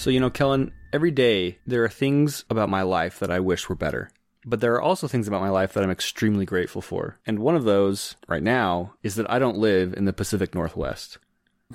So, you know, Kellen, every day there are things about my life that I wish were better. But there are also things about my life that I'm extremely grateful for. And one of those, right now, is that I don't live in the Pacific Northwest.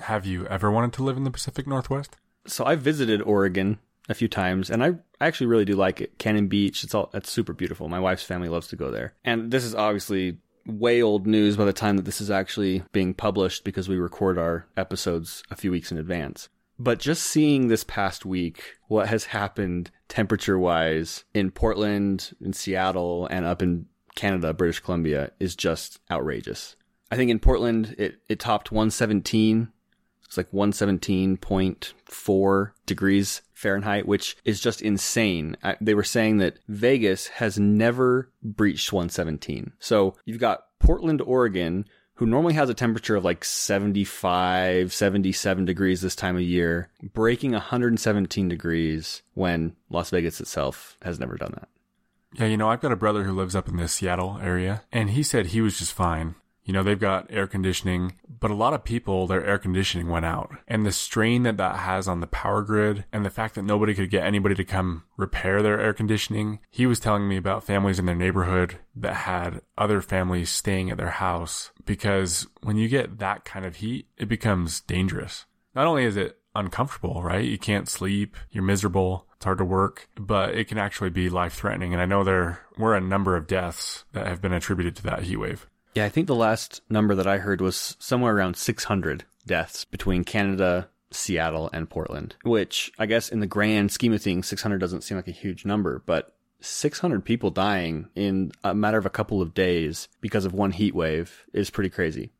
Have you ever wanted to live in the Pacific Northwest? So I've visited Oregon a few times and I actually really do like it. Cannon Beach, it's all that's super beautiful. My wife's family loves to go there. And this is obviously way old news by the time that this is actually being published because we record our episodes a few weeks in advance. But just seeing this past week what has happened temperature wise in Portland, in Seattle, and up in Canada, British Columbia is just outrageous. I think in Portland it, it topped 117. It's like 117.4 degrees Fahrenheit, which is just insane. I, they were saying that Vegas has never breached 117. So you've got Portland, Oregon, who normally has a temperature of like 75, 77 degrees this time of year, breaking 117 degrees when Las Vegas itself has never done that. Yeah, you know, I've got a brother who lives up in the Seattle area, and he said he was just fine. You know, they've got air conditioning, but a lot of people, their air conditioning went out. And the strain that that has on the power grid and the fact that nobody could get anybody to come repair their air conditioning. He was telling me about families in their neighborhood that had other families staying at their house because when you get that kind of heat, it becomes dangerous. Not only is it uncomfortable, right? You can't sleep, you're miserable, it's hard to work, but it can actually be life threatening. And I know there were a number of deaths that have been attributed to that heat wave. Yeah, I think the last number that I heard was somewhere around 600 deaths between Canada, Seattle, and Portland, which I guess in the grand scheme of things, 600 doesn't seem like a huge number, but 600 people dying in a matter of a couple of days because of one heat wave is pretty crazy.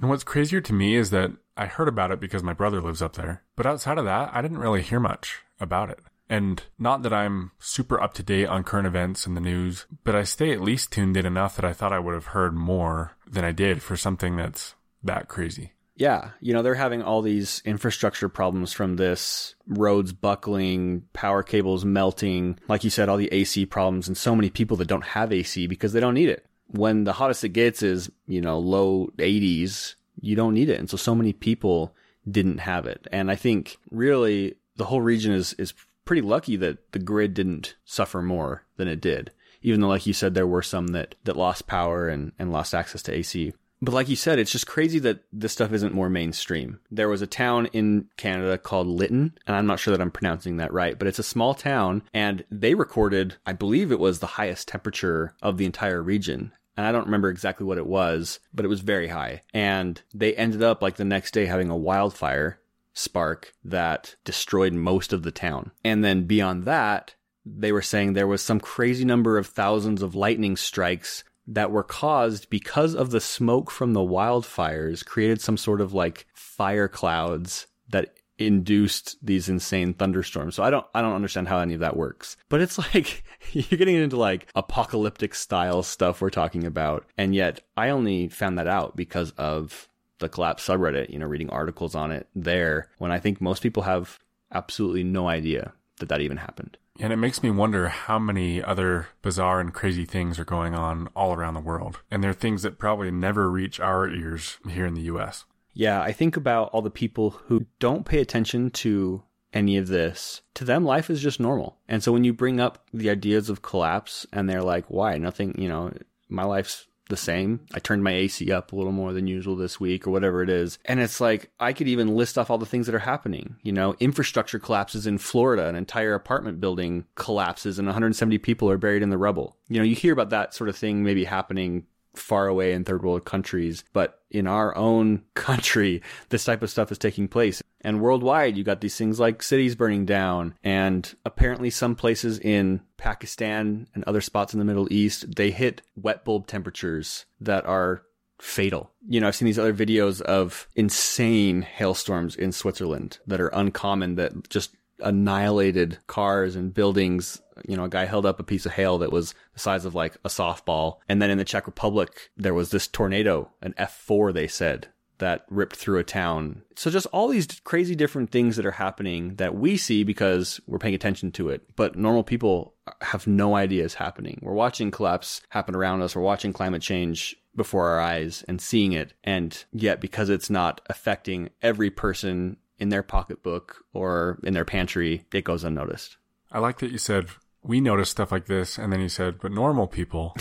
And what's crazier to me is that I heard about it because my brother lives up there. But outside of that, I didn't really hear much about it. And not that I'm super up to date on current events and the news, but I stay at least tuned in enough that I thought I would have heard more than I did for something that's that crazy. Yeah, you know, they're having all these infrastructure problems from this roads buckling, power cables melting, like you said, all the AC problems, and so many people that don't have AC because they don't need it. When the hottest it gets is, you know, low 80s, you don't need it. And so, so many people didn't have it. And I think really the whole region is, is pretty lucky that the grid didn't suffer more than it did. Even though, like you said, there were some that, that lost power and, and lost access to AC. But like you said, it's just crazy that this stuff isn't more mainstream. There was a town in Canada called Lytton, and I'm not sure that I'm pronouncing that right, but it's a small town, and they recorded, I believe it was the highest temperature of the entire region. And I don't remember exactly what it was, but it was very high. And they ended up like the next day having a wildfire spark that destroyed most of the town. And then beyond that, they were saying there was some crazy number of thousands of lightning strikes that were caused because of the smoke from the wildfires created some sort of like fire clouds that induced these insane thunderstorms. So I don't I don't understand how any of that works. But it's like you're getting into like apocalyptic style stuff we're talking about. And yet I only found that out because of the collapse subreddit, you know, reading articles on it there when I think most people have absolutely no idea that that even happened. And it makes me wonder how many other bizarre and crazy things are going on all around the world. And they're things that probably never reach our ears here in the US. Yeah, I think about all the people who don't pay attention to any of this. To them, life is just normal. And so when you bring up the ideas of collapse and they're like, why? Nothing, you know, my life's the same. I turned my AC up a little more than usual this week or whatever it is. And it's like, I could even list off all the things that are happening. You know, infrastructure collapses in Florida, an entire apartment building collapses and 170 people are buried in the rubble. You know, you hear about that sort of thing maybe happening far away in third world countries, but in our own country, this type of stuff is taking place. And worldwide, you got these things like cities burning down, and apparently some places in Pakistan and other spots in the Middle East, they hit wet bulb temperatures that are fatal. You know, I've seen these other videos of insane hailstorms in Switzerland that are uncommon that just annihilated cars and buildings. You know, a guy held up a piece of hail that was the size of like a softball. And then in the Czech Republic, there was this tornado, an F4, they said, that ripped through a town. So just all these crazy different things that are happening that we see because we're paying attention to it. But normal people have no idea is happening. We're watching collapse happen around us. We're watching climate change before our eyes and seeing it. And yet because it's not affecting every person in their pocketbook or in their pantry, it goes unnoticed. I like that you said we notice stuff like this, and then you said, but normal people.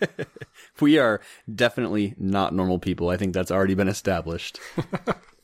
we are definitely not normal people. I think that's already been established.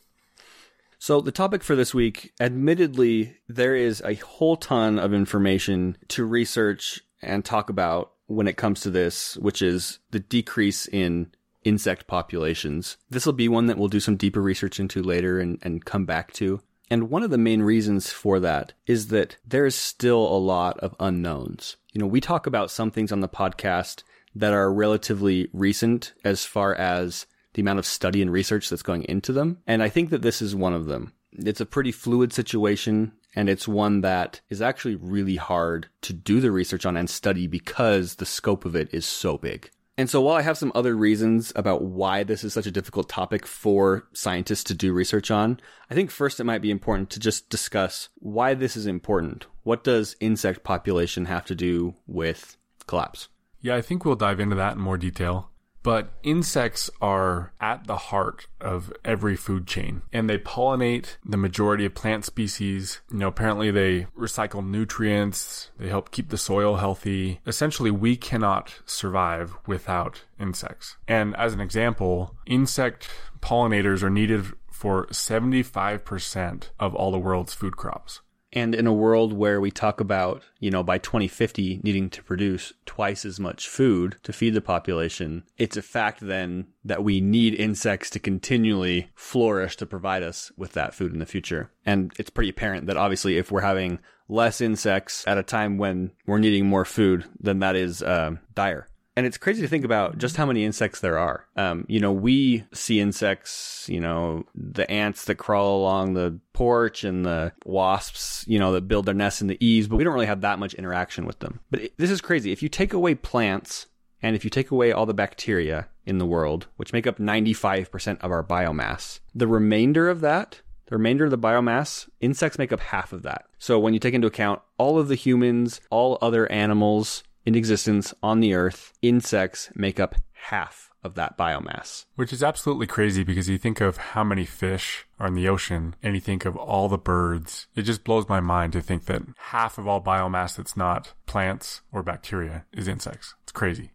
so, the topic for this week, admittedly, there is a whole ton of information to research and talk about when it comes to this, which is the decrease in insect populations. This will be one that we'll do some deeper research into later and, and come back to. And one of the main reasons for that is that there is still a lot of unknowns. You know, we talk about some things on the podcast that are relatively recent as far as the amount of study and research that's going into them. And I think that this is one of them. It's a pretty fluid situation and it's one that is actually really hard to do the research on and study because the scope of it is so big. And so while I have some other reasons about why this is such a difficult topic for scientists to do research on, I think first it might be important to just discuss why this is important. What does insect population have to do with collapse? Yeah, I think we'll dive into that in more detail. But insects are at the heart of every food chain and they pollinate the majority of plant species. You know, apparently they recycle nutrients. They help keep the soil healthy. Essentially, we cannot survive without insects. And as an example, insect pollinators are needed for 75% of all the world's food crops. And in a world where we talk about, you know, by 2050 needing to produce twice as much food to feed the population, it's a fact then that we need insects to continually flourish to provide us with that food in the future. And it's pretty apparent that obviously if we're having less insects at a time when we're needing more food, then that is uh, dire. And it's crazy to think about just how many insects there are. Um, you know, we see insects, you know, the ants that crawl along the porch and the wasps, you know, that build their nests in the eaves, but we don't really have that much interaction with them. But it, this is crazy. If you take away plants and if you take away all the bacteria in the world, which make up 95% of our biomass, the remainder of that, the remainder of the biomass, insects make up half of that. So when you take into account all of the humans, all other animals, in existence on the earth, insects make up half of that biomass. Which is absolutely crazy because you think of how many fish are in the ocean and you think of all the birds. It just blows my mind to think that half of all biomass that's not plants or bacteria is insects. It's crazy.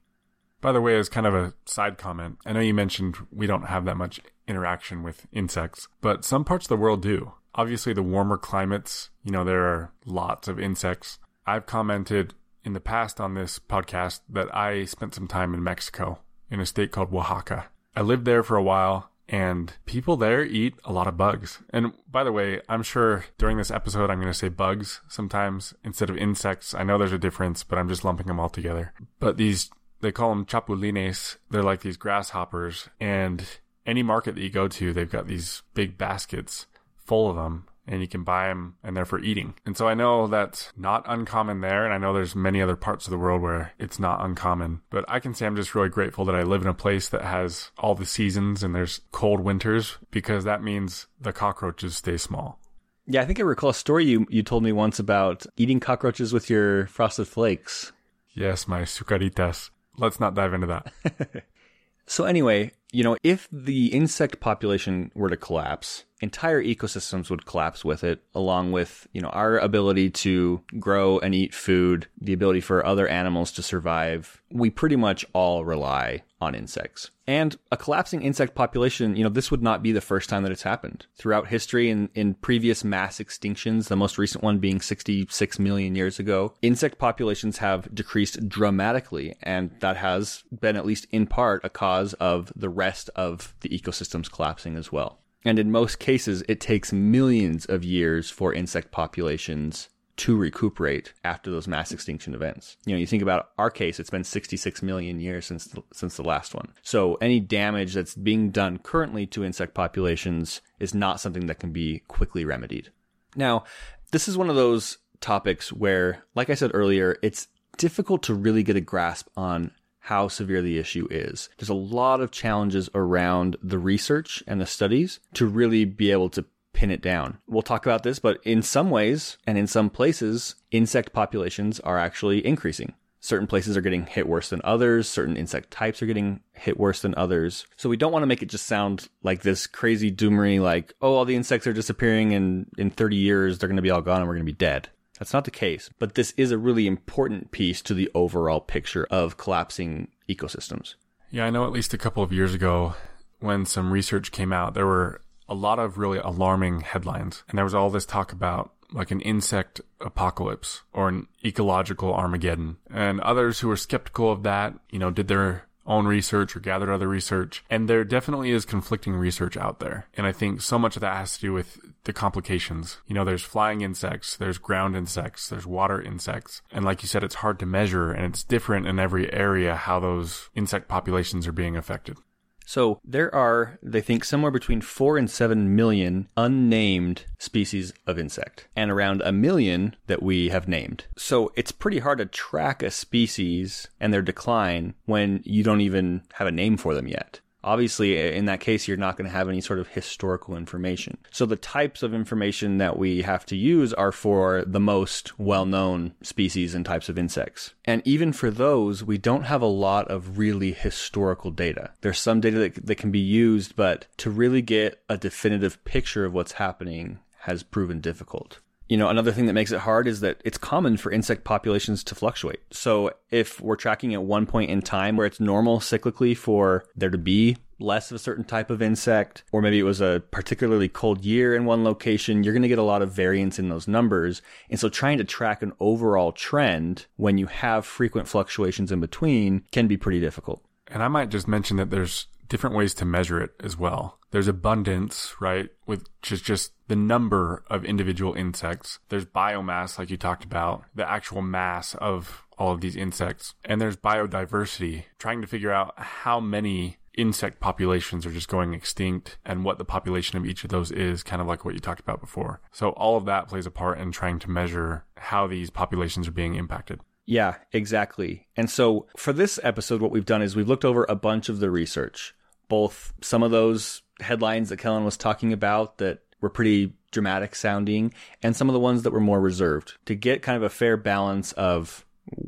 By the way, as kind of a side comment, I know you mentioned we don't have that much interaction with insects, but some parts of the world do. Obviously, the warmer climates, you know, there are lots of insects. I've commented in the past on this podcast that I spent some time in Mexico in a state called Oaxaca. I lived there for a while and people there eat a lot of bugs. And by the way, I'm sure during this episode I'm going to say bugs sometimes instead of insects. I know there's a difference, but I'm just lumping them all together. But these they call them chapulines. They're like these grasshoppers. And any market that you go to, they've got these big baskets full of them and you can buy them and they're for eating. And so I know that's not uncommon there. And I know there's many other parts of the world where it's not uncommon, but I can say I'm just really grateful that I live in a place that has all the seasons and there's cold winters because that means the cockroaches stay small. Yeah, I think I recall a story you, you told me once about eating cockroaches with your frosted flakes. Yes, my Zucaritas. Let's not dive into that. so anyway, you know, if the insect population were to collapse, entire ecosystems would collapse with it, along with, you know, our ability to grow and eat food, the ability for other animals to survive. We pretty much all rely on insects. And a collapsing insect population, you know, this would not be the first time that it's happened. Throughout history in, in previous mass extinctions, the most recent one being 66 million years ago, insect populations have decreased dramatically. And that has been, at least in part, a cause of the rest of the ecosystems collapsing as well. And in most cases, it takes millions of years for insect populations to recuperate after those mass extinction events. You know, you think about our case, it's been 66 million years since the, since the last one. So any damage that's being done currently to insect populations is not something that can be quickly remedied. Now, this is one of those topics where, like I said earlier, it's difficult to really get a grasp on how severe the issue is. There's a lot of challenges around the research and the studies to really be able to pin it down. We'll talk about this, but in some ways and in some places, insect populations are actually increasing. Certain places are getting hit worse than others. Certain insect types are getting hit worse than others. So we don't want to make it just sound like this crazy doomery, like, oh, all the insects are disappearing and in 30 years they're going to be all gone and we're going to be dead. That's not the case, but this is a really important piece to the overall picture of collapsing ecosystems. Yeah, I know at least a couple of years ago when some research came out, there were a lot of really alarming headlines. And there was all this talk about like an insect apocalypse or an ecological Armageddon. And others who were skeptical of that, you know, did their own research or gathered other research. And there definitely is conflicting research out there. And I think so much of that has to do with the complications. You know, there's flying insects, there's ground insects, there's water insects. And like you said, it's hard to measure and it's different in every area how those insect populations are being affected. So there are, they think, somewhere between 4 and 7 million unnamed species of insect, and around a million that we have named. So it's pretty hard to track a species and their decline when you don't even have a name for them yet. Obviously, in that case, you're not going to have any sort of historical information. So the types of information that we have to use are for the most well-known species and types of insects. And even for those, we don't have a lot of really historical data. There's some data that, that can be used, but to really get a definitive picture of what's happening has proven difficult. You know, another thing that makes it hard is that it's common for insect populations to fluctuate. So if we're tracking at one point in time where it's normal cyclically for there to be less of a certain type of insect, or maybe it was a particularly cold year in one location, you're going to get a lot of variance in those numbers. And so trying to track an overall trend when you have frequent fluctuations in between can be pretty difficult. And I might just mention that there's different ways to measure it as well. There's abundance, right? Which is just the number of individual insects. There's biomass, like you talked about, the actual mass of all of these insects. And there's biodiversity, trying to figure out how many insect populations are just going extinct and what the population of each of those is, kind of like what you talked about before. So all of that plays a part in trying to measure how these populations are being impacted. Yeah, exactly. And so for this episode, what we've done is we've looked over a bunch of the research, both some of those headlines that Kellen was talking about that were pretty dramatic sounding, and some of the ones that were more reserved to get kind of a fair balance of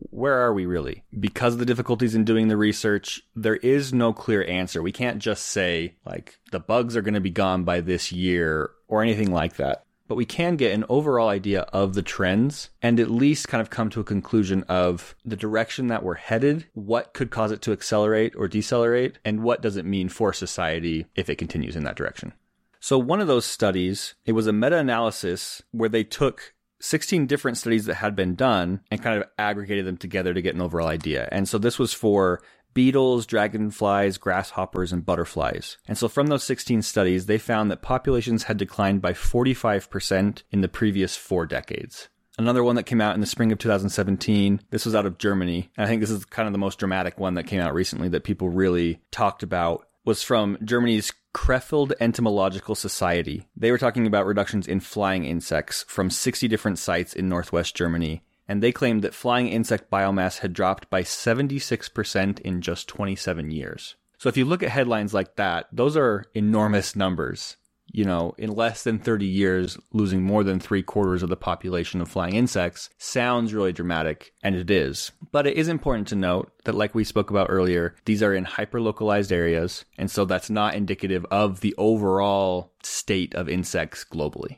where are we really? Because of the difficulties in doing the research, there is no clear answer. We can't just say, like, the bugs are going to be gone by this year or anything like that. But we can get an overall idea of the trends and at least kind of come to a conclusion of the direction that we're headed, what could cause it to accelerate or decelerate, and what does it mean for society if it continues in that direction. So one of those studies, it was a meta-analysis where they took 16 different studies that had been done and kind of aggregated them together to get an overall idea. And so this was for beetles, dragonflies, grasshoppers, and butterflies. And so from those 16 studies, they found that populations had declined by 45% in the previous four decades. Another one that came out in the spring of 2017, this was out of Germany. And I think this is kind of the most dramatic one that came out recently that people really talked about was from Germany's Krefeld Entomological Society. They were talking about reductions in flying insects from 60 different sites in northwest Germany and they claimed that flying insect biomass had dropped by 76% in just 27 years. So if you look at headlines like that, those are enormous numbers. You know, in less than 30 years, losing more than three quarters of the population of flying insects sounds really dramatic, and it is. But it is important to note that, like we spoke about earlier, these are in hyperlocalized areas, and so that's not indicative of the overall state of insects globally.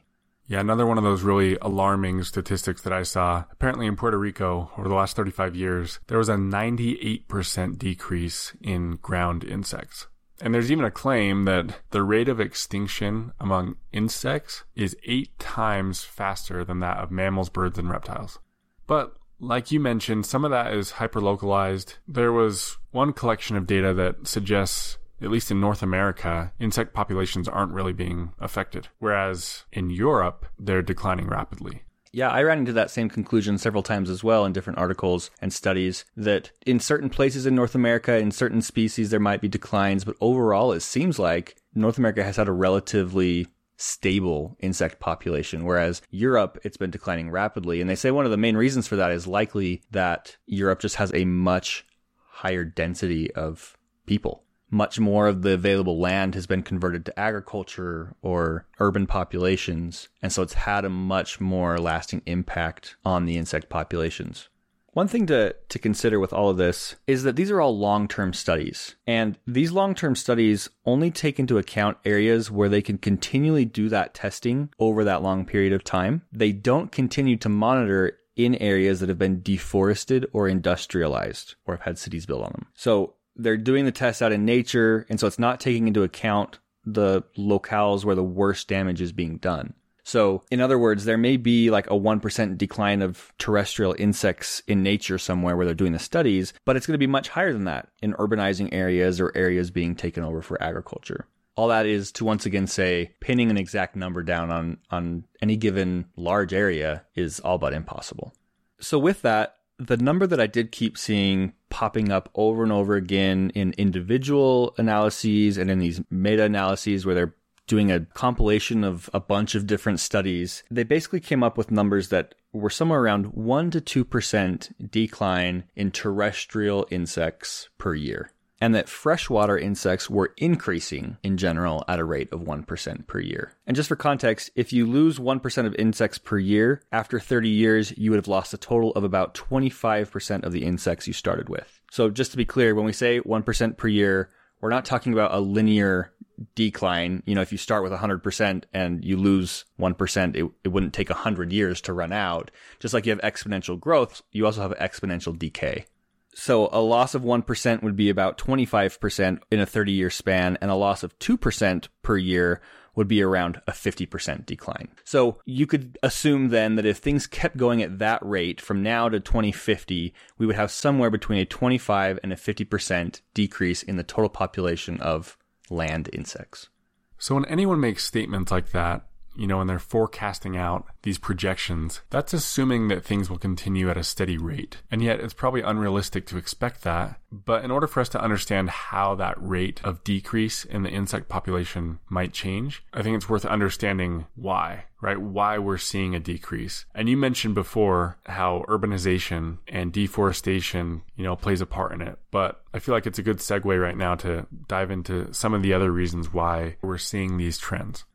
Yeah, another one of those really alarming statistics that I saw. Apparently in Puerto Rico, over the last 35 years, there was a 98% decrease in ground insects. And there's even a claim that the rate of extinction among insects is eight times faster than that of mammals, birds, and reptiles. But like you mentioned, some of that is hyperlocalized. There was one collection of data that suggests at least in North America, insect populations aren't really being affected. Whereas in Europe, they're declining rapidly. Yeah, I ran into that same conclusion several times as well in different articles and studies that in certain places in North America, in certain species, there might be declines, but overall, it seems like North America has had a relatively stable insect population, whereas Europe, it's been declining rapidly. And they say one of the main reasons for that is likely that Europe just has a much higher density of people much more of the available land has been converted to agriculture or urban populations. And so it's had a much more lasting impact on the insect populations. One thing to, to consider with all of this is that these are all long term studies. And these long term studies only take into account areas where they can continually do that testing over that long period of time. They don't continue to monitor in areas that have been deforested or industrialized or have had cities built on them. So they're doing the tests out in nature, and so it's not taking into account the locales where the worst damage is being done. So, in other words, there may be like a 1% decline of terrestrial insects in nature somewhere where they're doing the studies, but it's going to be much higher than that in urbanizing areas or areas being taken over for agriculture. All that is to once again say pinning an exact number down on, on any given large area is all but impossible. So, with that, the number that I did keep seeing popping up over and over again in individual analyses and in these meta analyses where they're doing a compilation of a bunch of different studies, they basically came up with numbers that were somewhere around 1 to 2% decline in terrestrial insects per year and that freshwater insects were increasing in general at a rate of 1% per year. And just for context, if you lose 1% of insects per year, after 30 years, you would have lost a total of about 25% of the insects you started with. So just to be clear, when we say 1% per year, we're not talking about a linear decline. You know, if you start with 100% and you lose 1%, it, it wouldn't take 100 years to run out. Just like you have exponential growth, you also have exponential decay. So a loss of 1% would be about 25% in a 30 year span, and a loss of 2% per year would be around a 50% decline. So you could assume then that if things kept going at that rate from now to 2050, we would have somewhere between a 25 and a 50% decrease in the total population of land insects. So when anyone makes statements like that, you know, when they're forecasting out these projections, that's assuming that things will continue at a steady rate. And yet it's probably unrealistic to expect that. But in order for us to understand how that rate of decrease in the insect population might change, I think it's worth understanding why, right? Why we're seeing a decrease. And you mentioned before how urbanization and deforestation, you know, plays a part in it. But I feel like it's a good segue right now to dive into some of the other reasons why we're seeing these trends.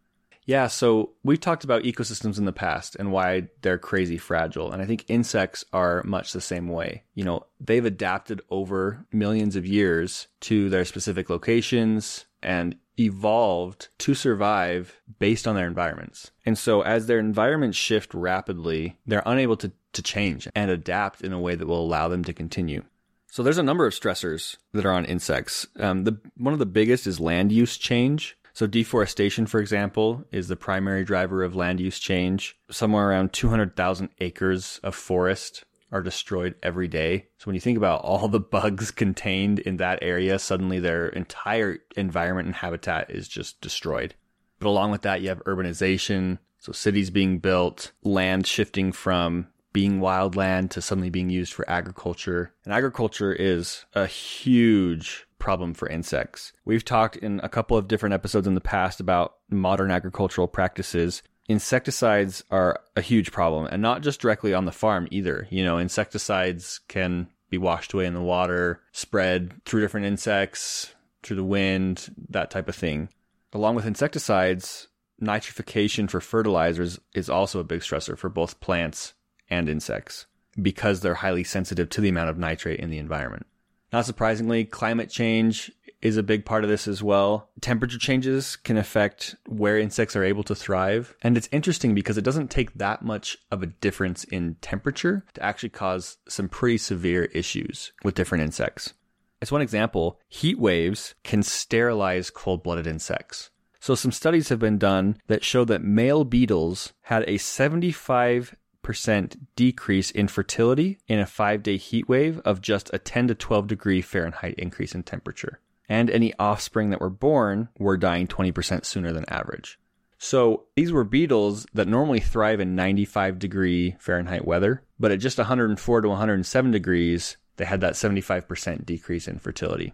Yeah, so we've talked about ecosystems in the past and why they're crazy fragile. And I think insects are much the same way. You know, they've adapted over millions of years to their specific locations and evolved to survive based on their environments. And so as their environments shift rapidly, they're unable to, to change and adapt in a way that will allow them to continue. So there's a number of stressors that are on insects. Um, the one of the biggest is land use change. So deforestation, for example, is the primary driver of land use change. Somewhere around 200,000 acres of forest are destroyed every day. So when you think about all the bugs contained in that area, suddenly their entire environment and habitat is just destroyed. But along with that, you have urbanization. So cities being built, land shifting from being wildland to suddenly being used for agriculture. And agriculture is a huge problem for insects. We've talked in a couple of different episodes in the past about modern agricultural practices. Insecticides are a huge problem and not just directly on the farm either. You know, insecticides can be washed away in the water, spread through different insects, through the wind, that type of thing. Along with insecticides, nitrification for fertilizers is also a big stressor for both plants and insects because they're highly sensitive to the amount of nitrate in the environment. Not surprisingly, climate change is a big part of this as well. Temperature changes can affect where insects are able to thrive. And it's interesting because it doesn't take that much of a difference in temperature to actually cause some pretty severe issues with different insects. As one example, heat waves can sterilize cold blooded insects. So, some studies have been done that show that male beetles had a 75 percent decrease in fertility in a five day heat wave of just a 10 to 12 degree Fahrenheit increase in temperature. And any offspring that were born were dying 20% sooner than average. So these were beetles that normally thrive in 95 degree Fahrenheit weather, but at just 104 to 107 degrees, they had that 75% decrease in fertility.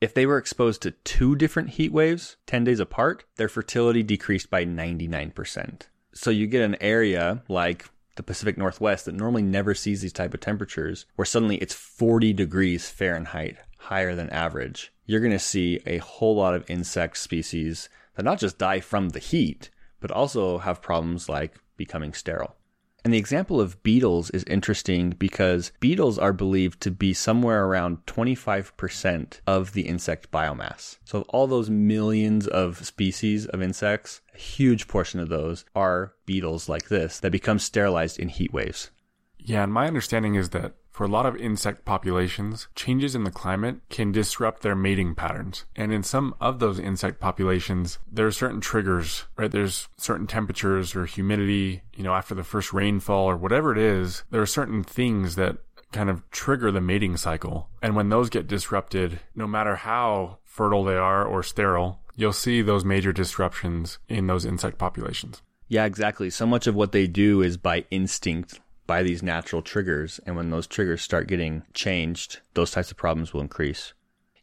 If they were exposed to two different heat waves 10 days apart, their fertility decreased by 99%. So you get an area like the Pacific Northwest that normally never sees these type of temperatures, where suddenly it's 40 degrees Fahrenheit higher than average, you're going to see a whole lot of insect species that not just die from the heat, but also have problems like becoming sterile. And the example of beetles is interesting because beetles are believed to be somewhere around 25% of the insect biomass. So, of all those millions of species of insects, a huge portion of those are beetles like this that become sterilized in heat waves. Yeah, and my understanding is that for a lot of insect populations, changes in the climate can disrupt their mating patterns. And in some of those insect populations, there are certain triggers, right? There's certain temperatures or humidity, you know, after the first rainfall or whatever it is, there are certain things that kind of trigger the mating cycle. And when those get disrupted, no matter how fertile they are or sterile, you'll see those major disruptions in those insect populations. Yeah, exactly. So much of what they do is by instinct by these natural triggers. And when those triggers start getting changed, those types of problems will increase.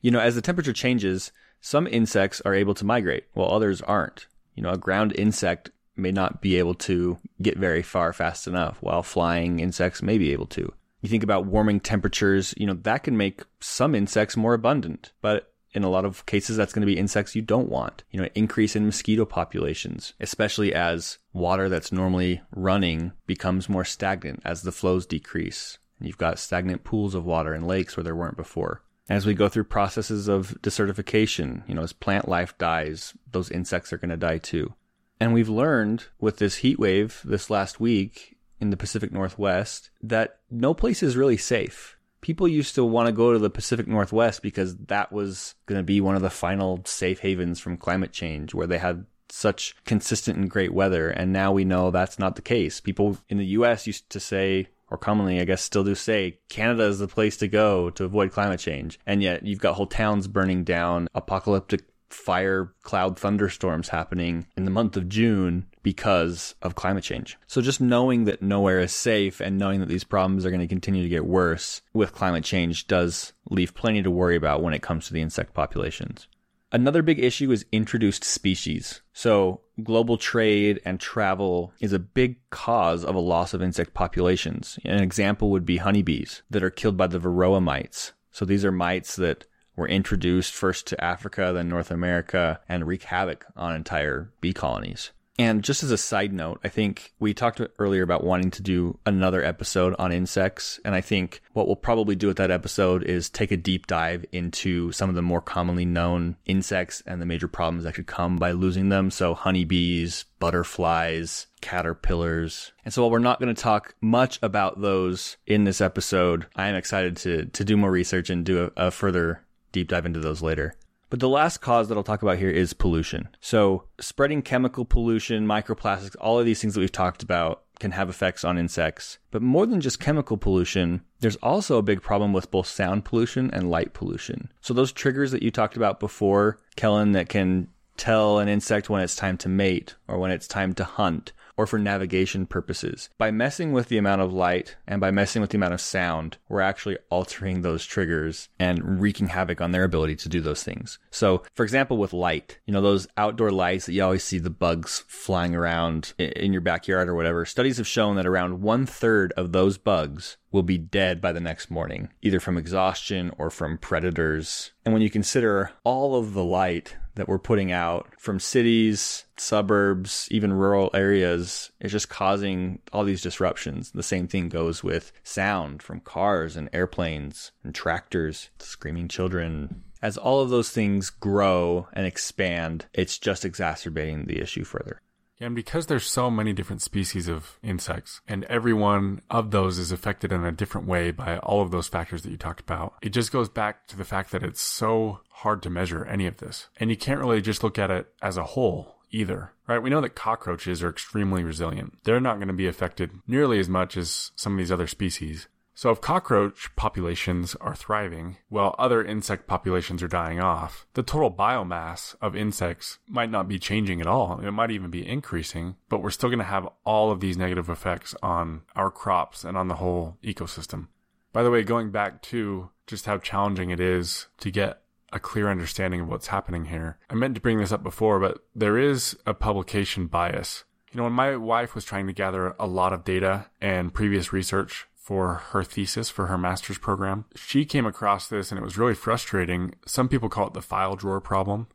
You know, as the temperature changes, some insects are able to migrate while others aren't. You know, a ground insect may not be able to get very far fast enough while flying insects may be able to. You think about warming temperatures, you know, that can make some insects more abundant, but in a lot of cases, that's going to be insects you don't want. You know, increase in mosquito populations, especially as water that's normally running becomes more stagnant as the flows decrease. And you've got stagnant pools of water in lakes where there weren't before. As we go through processes of desertification, you know, as plant life dies, those insects are going to die too. And we've learned with this heat wave this last week in the Pacific Northwest that no place is really safe people used to want to go to the Pacific Northwest because that was going to be one of the final safe havens from climate change where they had such consistent and great weather. And now we know that's not the case. People in the US used to say, or commonly, I guess, still do say, Canada is the place to go to avoid climate change. And yet you've got whole towns burning down, apocalyptic fire cloud thunderstorms happening in the month of June because of climate change. So just knowing that nowhere is safe and knowing that these problems are going to continue to get worse with climate change does leave plenty to worry about when it comes to the insect populations. Another big issue is introduced species. So global trade and travel is a big cause of a loss of insect populations. An example would be honeybees that are killed by the varroa mites. So these are mites that were introduced first to Africa, then North America, and wreak havoc on entire bee colonies. And just as a side note, I think we talked earlier about wanting to do another episode on insects. And I think what we'll probably do with that episode is take a deep dive into some of the more commonly known insects and the major problems that could come by losing them. So honeybees, butterflies, caterpillars. And so while we're not going to talk much about those in this episode, I am excited to, to do more research and do a, a further deep dive into those later. But the last cause that I'll talk about here is pollution. So, spreading chemical pollution, microplastics, all of these things that we've talked about can have effects on insects. But more than just chemical pollution, there's also a big problem with both sound pollution and light pollution. So, those triggers that you talked about before, Kellen, that can tell an insect when it's time to mate or when it's time to hunt or for navigation purposes. By messing with the amount of light and by messing with the amount of sound, we're actually altering those triggers and wreaking havoc on their ability to do those things. So, for example, with light, you know, those outdoor lights that you always see the bugs flying around in your backyard or whatever, studies have shown that around one third of those bugs will be dead by the next morning, either from exhaustion or from predators. And when you consider all of the light that we're putting out from cities, suburbs, even rural areas is just causing all these disruptions. The same thing goes with sound from cars and airplanes and tractors, screaming children. As all of those things grow and expand, it's just exacerbating the issue further. And because there's so many different species of insects, and every one of those is affected in a different way by all of those factors that you talked about, it just goes back to the fact that it's so hard to measure any of this. And you can't really just look at it as a whole either, right? We know that cockroaches are extremely resilient. They're not going to be affected nearly as much as some of these other species. So if cockroach populations are thriving while other insect populations are dying off, the total biomass of insects might not be changing at all. It might even be increasing, but we're still going to have all of these negative effects on our crops and on the whole ecosystem. By the way, going back to just how challenging it is to get a clear understanding of what's happening here. I meant to bring this up before, but there is a publication bias. You know, when my wife was trying to gather a lot of data and previous research for her thesis for her master's program. She came across this and it was really frustrating. Some people call it the file drawer problem.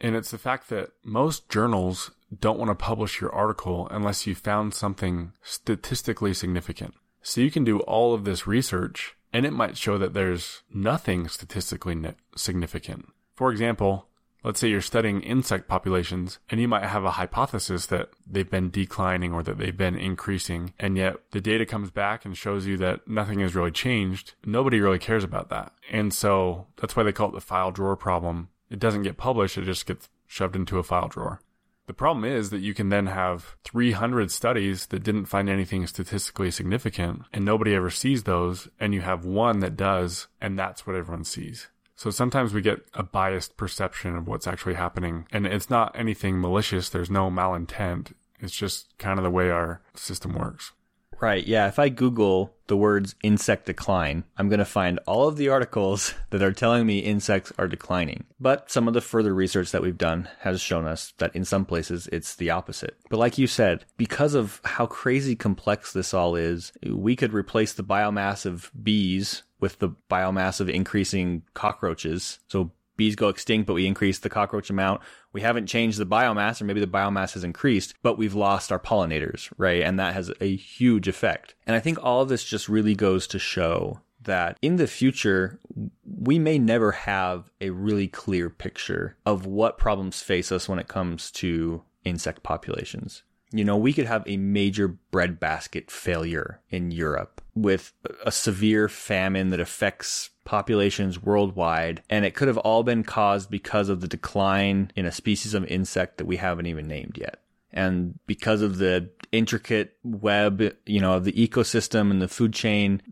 And it's the fact that most journals don't want to publish your article unless you found something statistically significant. So you can do all of this research and it might show that there's nothing statistically significant. For example, Let's say you're studying insect populations and you might have a hypothesis that they've been declining or that they've been increasing, and yet the data comes back and shows you that nothing has really changed. Nobody really cares about that. And so that's why they call it the file drawer problem. It doesn't get published, it just gets shoved into a file drawer. The problem is that you can then have 300 studies that didn't find anything statistically significant and nobody ever sees those, and you have one that does, and that's what everyone sees. So sometimes we get a biased perception of what's actually happening. And it's not anything malicious. There's no malintent. It's just kind of the way our system works. Right. Yeah. If I Google the words insect decline, I'm going to find all of the articles that are telling me insects are declining. But some of the further research that we've done has shown us that in some places it's the opposite. But like you said, because of how crazy complex this all is, we could replace the biomass of bees with the biomass of increasing cockroaches. So bees go extinct, but we increase the cockroach amount. We haven't changed the biomass, or maybe the biomass has increased, but we've lost our pollinators, right? And that has a huge effect. And I think all of this just really goes to show that in the future, we may never have a really clear picture of what problems face us when it comes to insect populations. You know, we could have a major breadbasket failure in Europe with a severe famine that affects populations worldwide, and it could have all been caused because of the decline in a species of insect that we haven't even named yet. And because of the intricate web, you know, of the ecosystem and the food chain,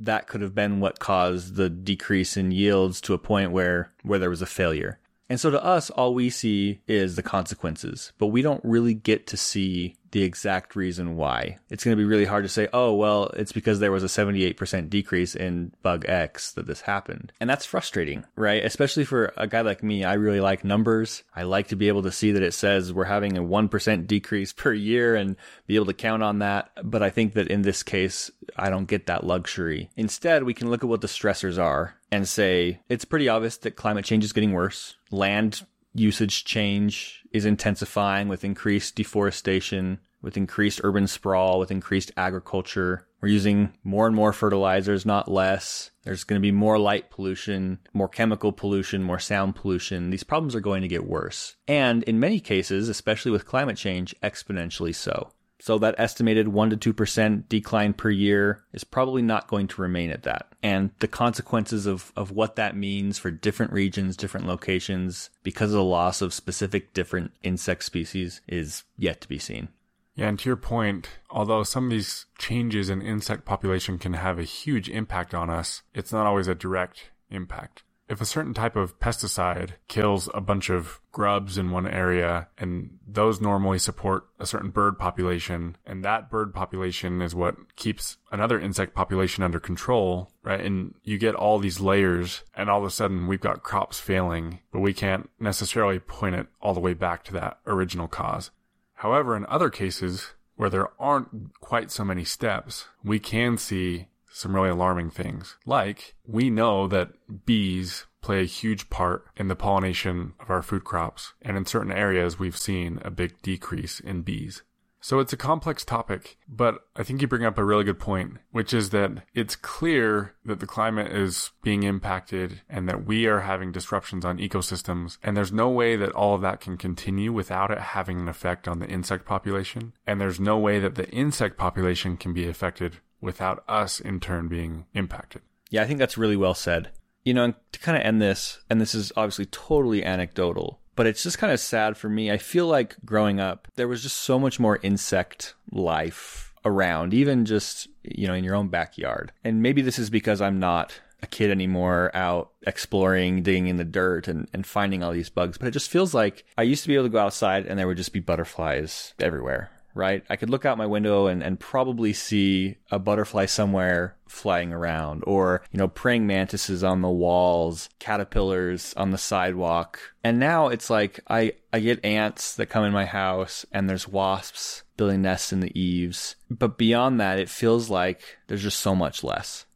that could have been what caused the decrease in yields to a point where, where there was a failure. And so to us, all we see is the consequences, but we don't really get to see the exact reason why. It's going to be really hard to say, oh, well, it's because there was a 78% decrease in bug X that this happened. And that's frustrating, right? Especially for a guy like me. I really like numbers. I like to be able to see that it says we're having a 1% decrease per year and be able to count on that. But I think that in this case, I don't get that luxury. Instead, we can look at what the stressors are and say it's pretty obvious that climate change is getting worse. Land usage change is intensifying with increased deforestation, with increased urban sprawl, with increased agriculture. We're using more and more fertilizers, not less. There's going to be more light pollution, more chemical pollution, more sound pollution. These problems are going to get worse. And in many cases, especially with climate change, exponentially so. So that estimated 1 to 2% decline per year is probably not going to remain at that. And the consequences of, of what that means for different regions, different locations, because of the loss of specific different insect species is yet to be seen. Yeah, and to your point, although some of these changes in insect population can have a huge impact on us, it's not always a direct impact if a certain type of pesticide kills a bunch of grubs in one area and those normally support a certain bird population and that bird population is what keeps another insect population under control, right? And you get all these layers and all of a sudden we've got crops failing, but we can't necessarily point it all the way back to that original cause. However, in other cases where there aren't quite so many steps, we can see some really alarming things. Like, we know that bees play a huge part in the pollination of our food crops, and in certain areas, we've seen a big decrease in bees. So it's a complex topic, but I think you bring up a really good point, which is that it's clear that the climate is being impacted and that we are having disruptions on ecosystems. And there's no way that all of that can continue without it having an effect on the insect population. And there's no way that the insect population can be affected without us in turn being impacted. Yeah, I think that's really well said. You know, to kind of end this, and this is obviously totally anecdotal, but it's just kind of sad for me. I feel like growing up, there was just so much more insect life around, even just, you know, in your own backyard. And maybe this is because I'm not a kid anymore out exploring, digging in the dirt and, and finding all these bugs, but it just feels like I used to be able to go outside and there would just be butterflies everywhere right? I could look out my window and, and probably see a butterfly somewhere flying around or, you know, praying mantises on the walls, caterpillars on the sidewalk. And now it's like I, I get ants that come in my house and there's wasps building nests in the eaves. But beyond that, it feels like there's just so much less.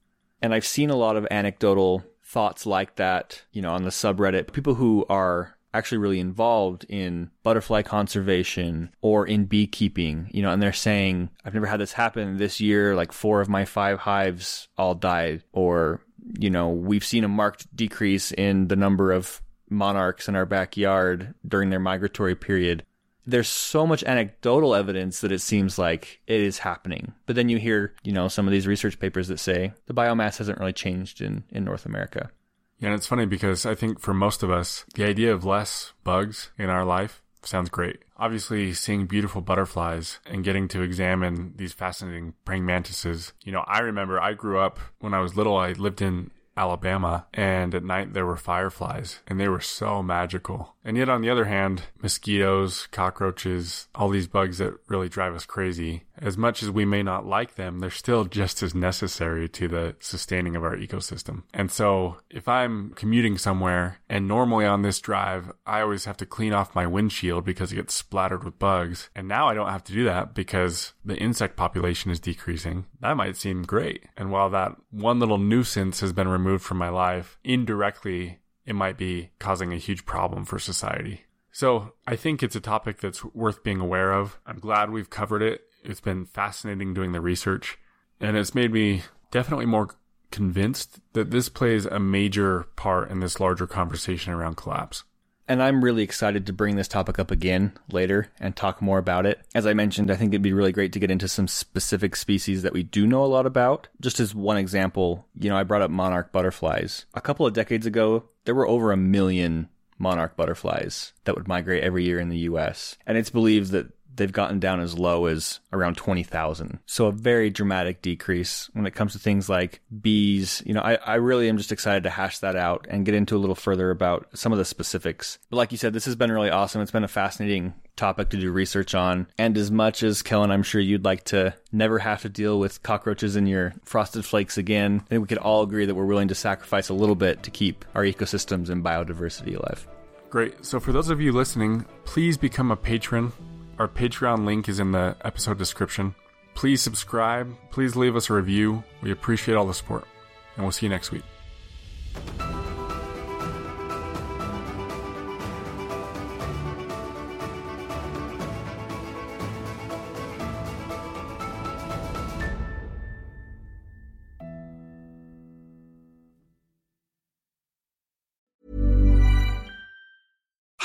And I've seen a lot of anecdotal thoughts like that, you know, on the subreddit. People who are actually really involved in butterfly conservation or in beekeeping, you know, and they're saying, I've never had this happen this year, like four of my five hives all died, or, you know, we've seen a marked decrease in the number of monarchs in our backyard during their migratory period. There's so much anecdotal evidence that it seems like it is happening. But then you hear, you know, some of these research papers that say the biomass hasn't really changed in, in North America. Yeah, and it's funny because I think for most of us, the idea of less bugs in our life sounds great. Obviously, seeing beautiful butterflies and getting to examine these fascinating praying mantises. You know, I remember I grew up when I was little, I lived in Alabama, and at night there were fireflies, and they were so magical. And yet, on the other hand, mosquitoes, cockroaches, all these bugs that really drive us crazy, as much as we may not like them, they're still just as necessary to the sustaining of our ecosystem. And so, if I'm commuting somewhere, and normally on this drive, I always have to clean off my windshield because it gets splattered with bugs, and now I don't have to do that because the insect population is decreasing, that might seem great. And while that one little nuisance has been removed, from my life, indirectly, it might be causing a huge problem for society. So I think it's a topic that's worth being aware of. I'm glad we've covered it. It's been fascinating doing the research, and it's made me definitely more convinced that this plays a major part in this larger conversation around collapse. And I'm really excited to bring this topic up again later and talk more about it. As I mentioned, I think it'd be really great to get into some specific species that we do know a lot about. Just as one example, you know, I brought up monarch butterflies. A couple of decades ago, there were over a million monarch butterflies that would migrate every year in the US. And it's believed that they've gotten down as low as around 20,000. So a very dramatic decrease when it comes to things like bees. You know, I, I really am just excited to hash that out and get into a little further about some of the specifics. But like you said, this has been really awesome. It's been a fascinating topic to do research on. And as much as Kellen, I'm sure you'd like to never have to deal with cockroaches in your frosted flakes again, I think we could all agree that we're willing to sacrifice a little bit to keep our ecosystems and biodiversity alive. Great. So, for those of you listening, please become a patron our Patreon link is in the episode description. Please subscribe. Please leave us a review. We appreciate all the support. And we'll see you next week.